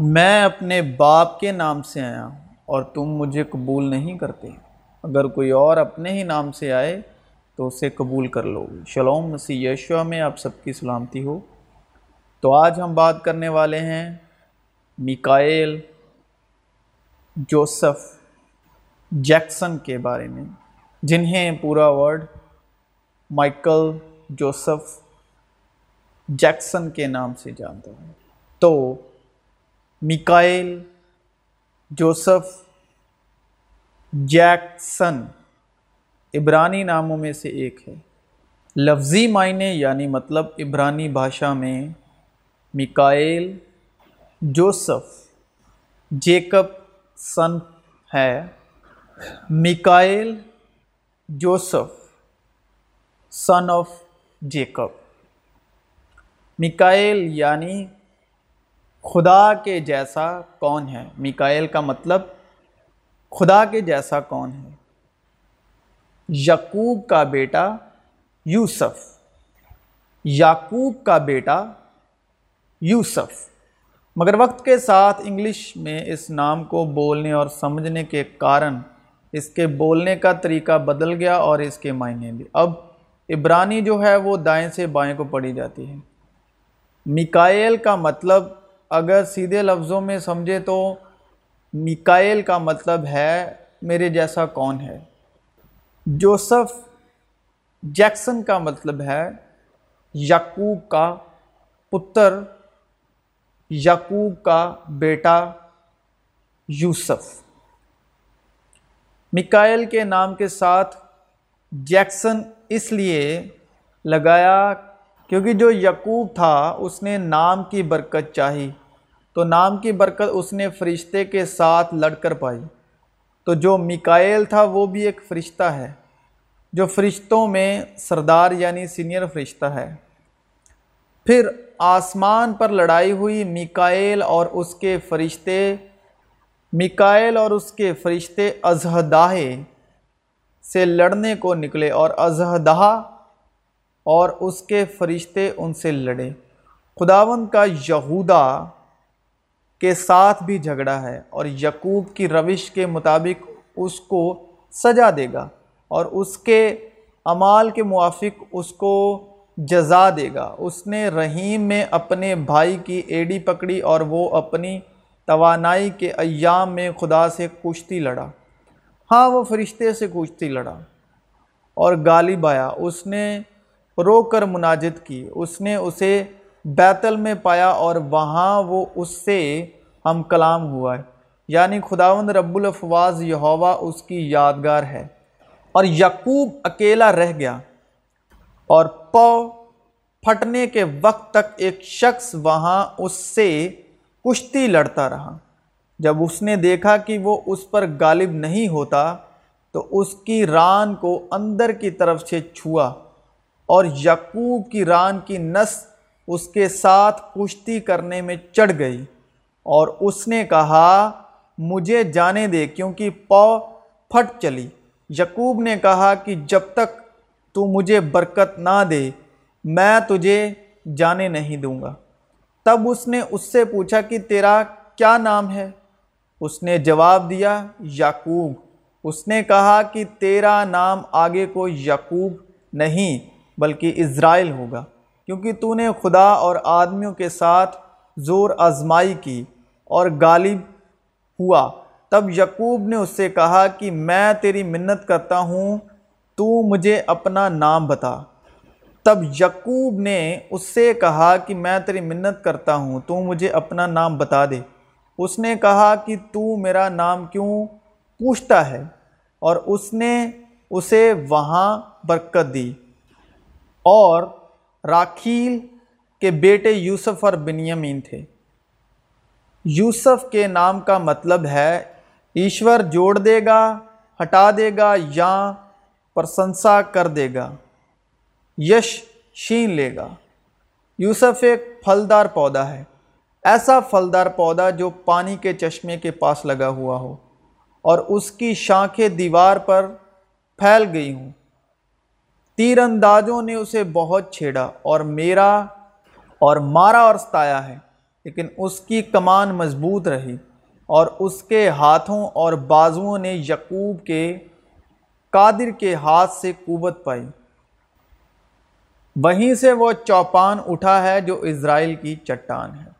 میں اپنے باپ کے نام سے آیا ہوں اور تم مجھے قبول نہیں کرتے۔ اگر کوئی اور اپنے ہی نام سے آئے تو اسے قبول کر لو۔ شلوم، مسیح یشوا میں آپ سب کی سلامتی ہو۔ تو آج ہم بات کرنے والے ہیں میکائل جوسف، جیکسن کے بارے میں، جنہیں پورا ورڈ مائیکل، جوسف، جیکسن کے نام سے جانتا ہوں۔ تو میکائل جوسف جیکسن عبرانی ناموں میں سے ایک ہے۔ لفظی معنی یعنی مطلب عبرانی بھاشا میں میکائل جوسف جیکب سن ہے۔ Michael Joseph son of Jacob. Michael یعنی خدا کے جیسا کون ہے؟ میکائل کا مطلب خدا کے جیسا کون ہے؟ یعقوب کا بیٹا یوسف۔ یعقوب کا بیٹا یوسف۔ مگر وقت کے ساتھ انگلش میں اس نام کو بولنے اور سمجھنے کے کارن اس کے بولنے کا طریقہ بدل گیا اور اس کے معنی بھی۔ اب عبرانی جو ہے وہ دائیں سے بائیں کو پڑھی جاتی ہے۔ میکائل کا مطلب اگر سیدھے لفظوں میں سمجھے تو میکائل کا مطلب ہے میرے جیسا کون ہے۔ جوسف جیکسن کا مطلب ہے یعقوب کا پتر، یعقوب کا بیٹا یوسف۔ میکائل کے نام کے ساتھ جیکسن اس لیے لگایا کیونکہ جو یعقوب تھا اس نے نام کی برکت چاہی۔ تو نام کی برکت اس نے فرشتے کے ساتھ لڑ کر پائی۔ تو جو میکائل تھا وہ بھی ایک فرشتہ ہے، جو فرشتوں میں سردار یعنی سینئر فرشتہ ہے۔ پھر آسمان پر لڑائی ہوئی میکائل اور اس کے فرشتے۔ میکائل اور اس کے فرشتے ازہدہ سے لڑنے کو نکلے اور ازہدہ اور اس کے فرشتے ان سے لڑے۔ خداون کا یہودہ کے ساتھ بھی جھگڑا ہے اور یقوب کی روش کے مطابق اس کو سجا دے گا اور اس کے عمال کے موافق اس کو جزا دے گا۔ اس نے رحیم میں اپنے بھائی کی ایڈی پکڑی اور وہ اپنی توانائی کے ایام میں خدا سے کشتی لڑا۔ ہاں وہ فرشتے سے کشتی لڑا اور غالب آیا اس نے رو کر مناجت کی۔ اس نے اسے بیتل میں پایا اور وہاں وہ اس سے ہم کلام ہوا ہے۔ یعنی خداوند رب الافواز یہوہ اس کی یادگار ہے۔ اور یعقوب اکیلا رہ گیا۔ اور پو پھٹنے کے وقت تک ایک شخص وہاں اس سے کشتی لڑتا رہا۔ جب اس نے دیکھا کہ وہ اس پر غالب نہیں ہوتا، تو اس کی ران کو اندر کی طرف سے چھوا۔ اور یعقوب کی ران کی نس اس کے ساتھ کشتی کرنے میں چڑھ گئی اور اس نے کہا، مجھے جانے دے کیونکہ پو پھٹ چلی۔ یعقوب نے کہا کہ جب تک تو مجھے برکت نہ دے، میں تجھے جانے نہیں دوں گا۔ تب اس نے اس سے پوچھا کہ تیرا کیا نام ہے؟ اس نے جواب دیا، یعقوب۔ اس نے کہا کہ تیرا نام آگے کو یعقوب نہیں، بلکہ اسرائیل ہوگا۔ کیونکہ تو نے خدا اور آدمیوں کے ساتھ زور آزمائی کی اور غالب ہوا۔ تب یعقوب نے اس سے کہا کہ میں تیری منت کرتا ہوں، تو مجھے اپنا نام بتا۔ تب یعقوب نے اس سے کہا کہ میں تیری منت کرتا ہوں، تو مجھے اپنا نام بتا دے۔ اس نے کہا کہ تو میرا نام کیوں پوچھتا ہے؟ اور اس نے اسے وہاں برکت دی۔ اور راکھیل کے بیٹے یوسف اور بنیامین تھے۔ یوسف کے نام کا مطلب ہے، ایشور جوڑ دے گا، ہٹا دے گا یا پرسنسا کر دے گا، یش شین لے گا۔ یوسف ایک پھلدار پودا ہے۔ ایسا پھلدار پودا جو پانی کے چشمے کے پاس لگا ہوا ہو اور اس کی شاخیں دیوار پر پھیل گئی ہوں۔ تیر اندازوں نے اسے بہت چھیڑا اور میرا اور مارا اور ستایا ہے، لیکن اس کی کمان مضبوط رہی اور اس کے ہاتھوں اور بازوؤں نے یقوب کے قادر کے ہاتھ سے قوت پائی۔ وہیں سے وہ چوپان اٹھا ہے جو اسرائیل کی چٹان ہے۔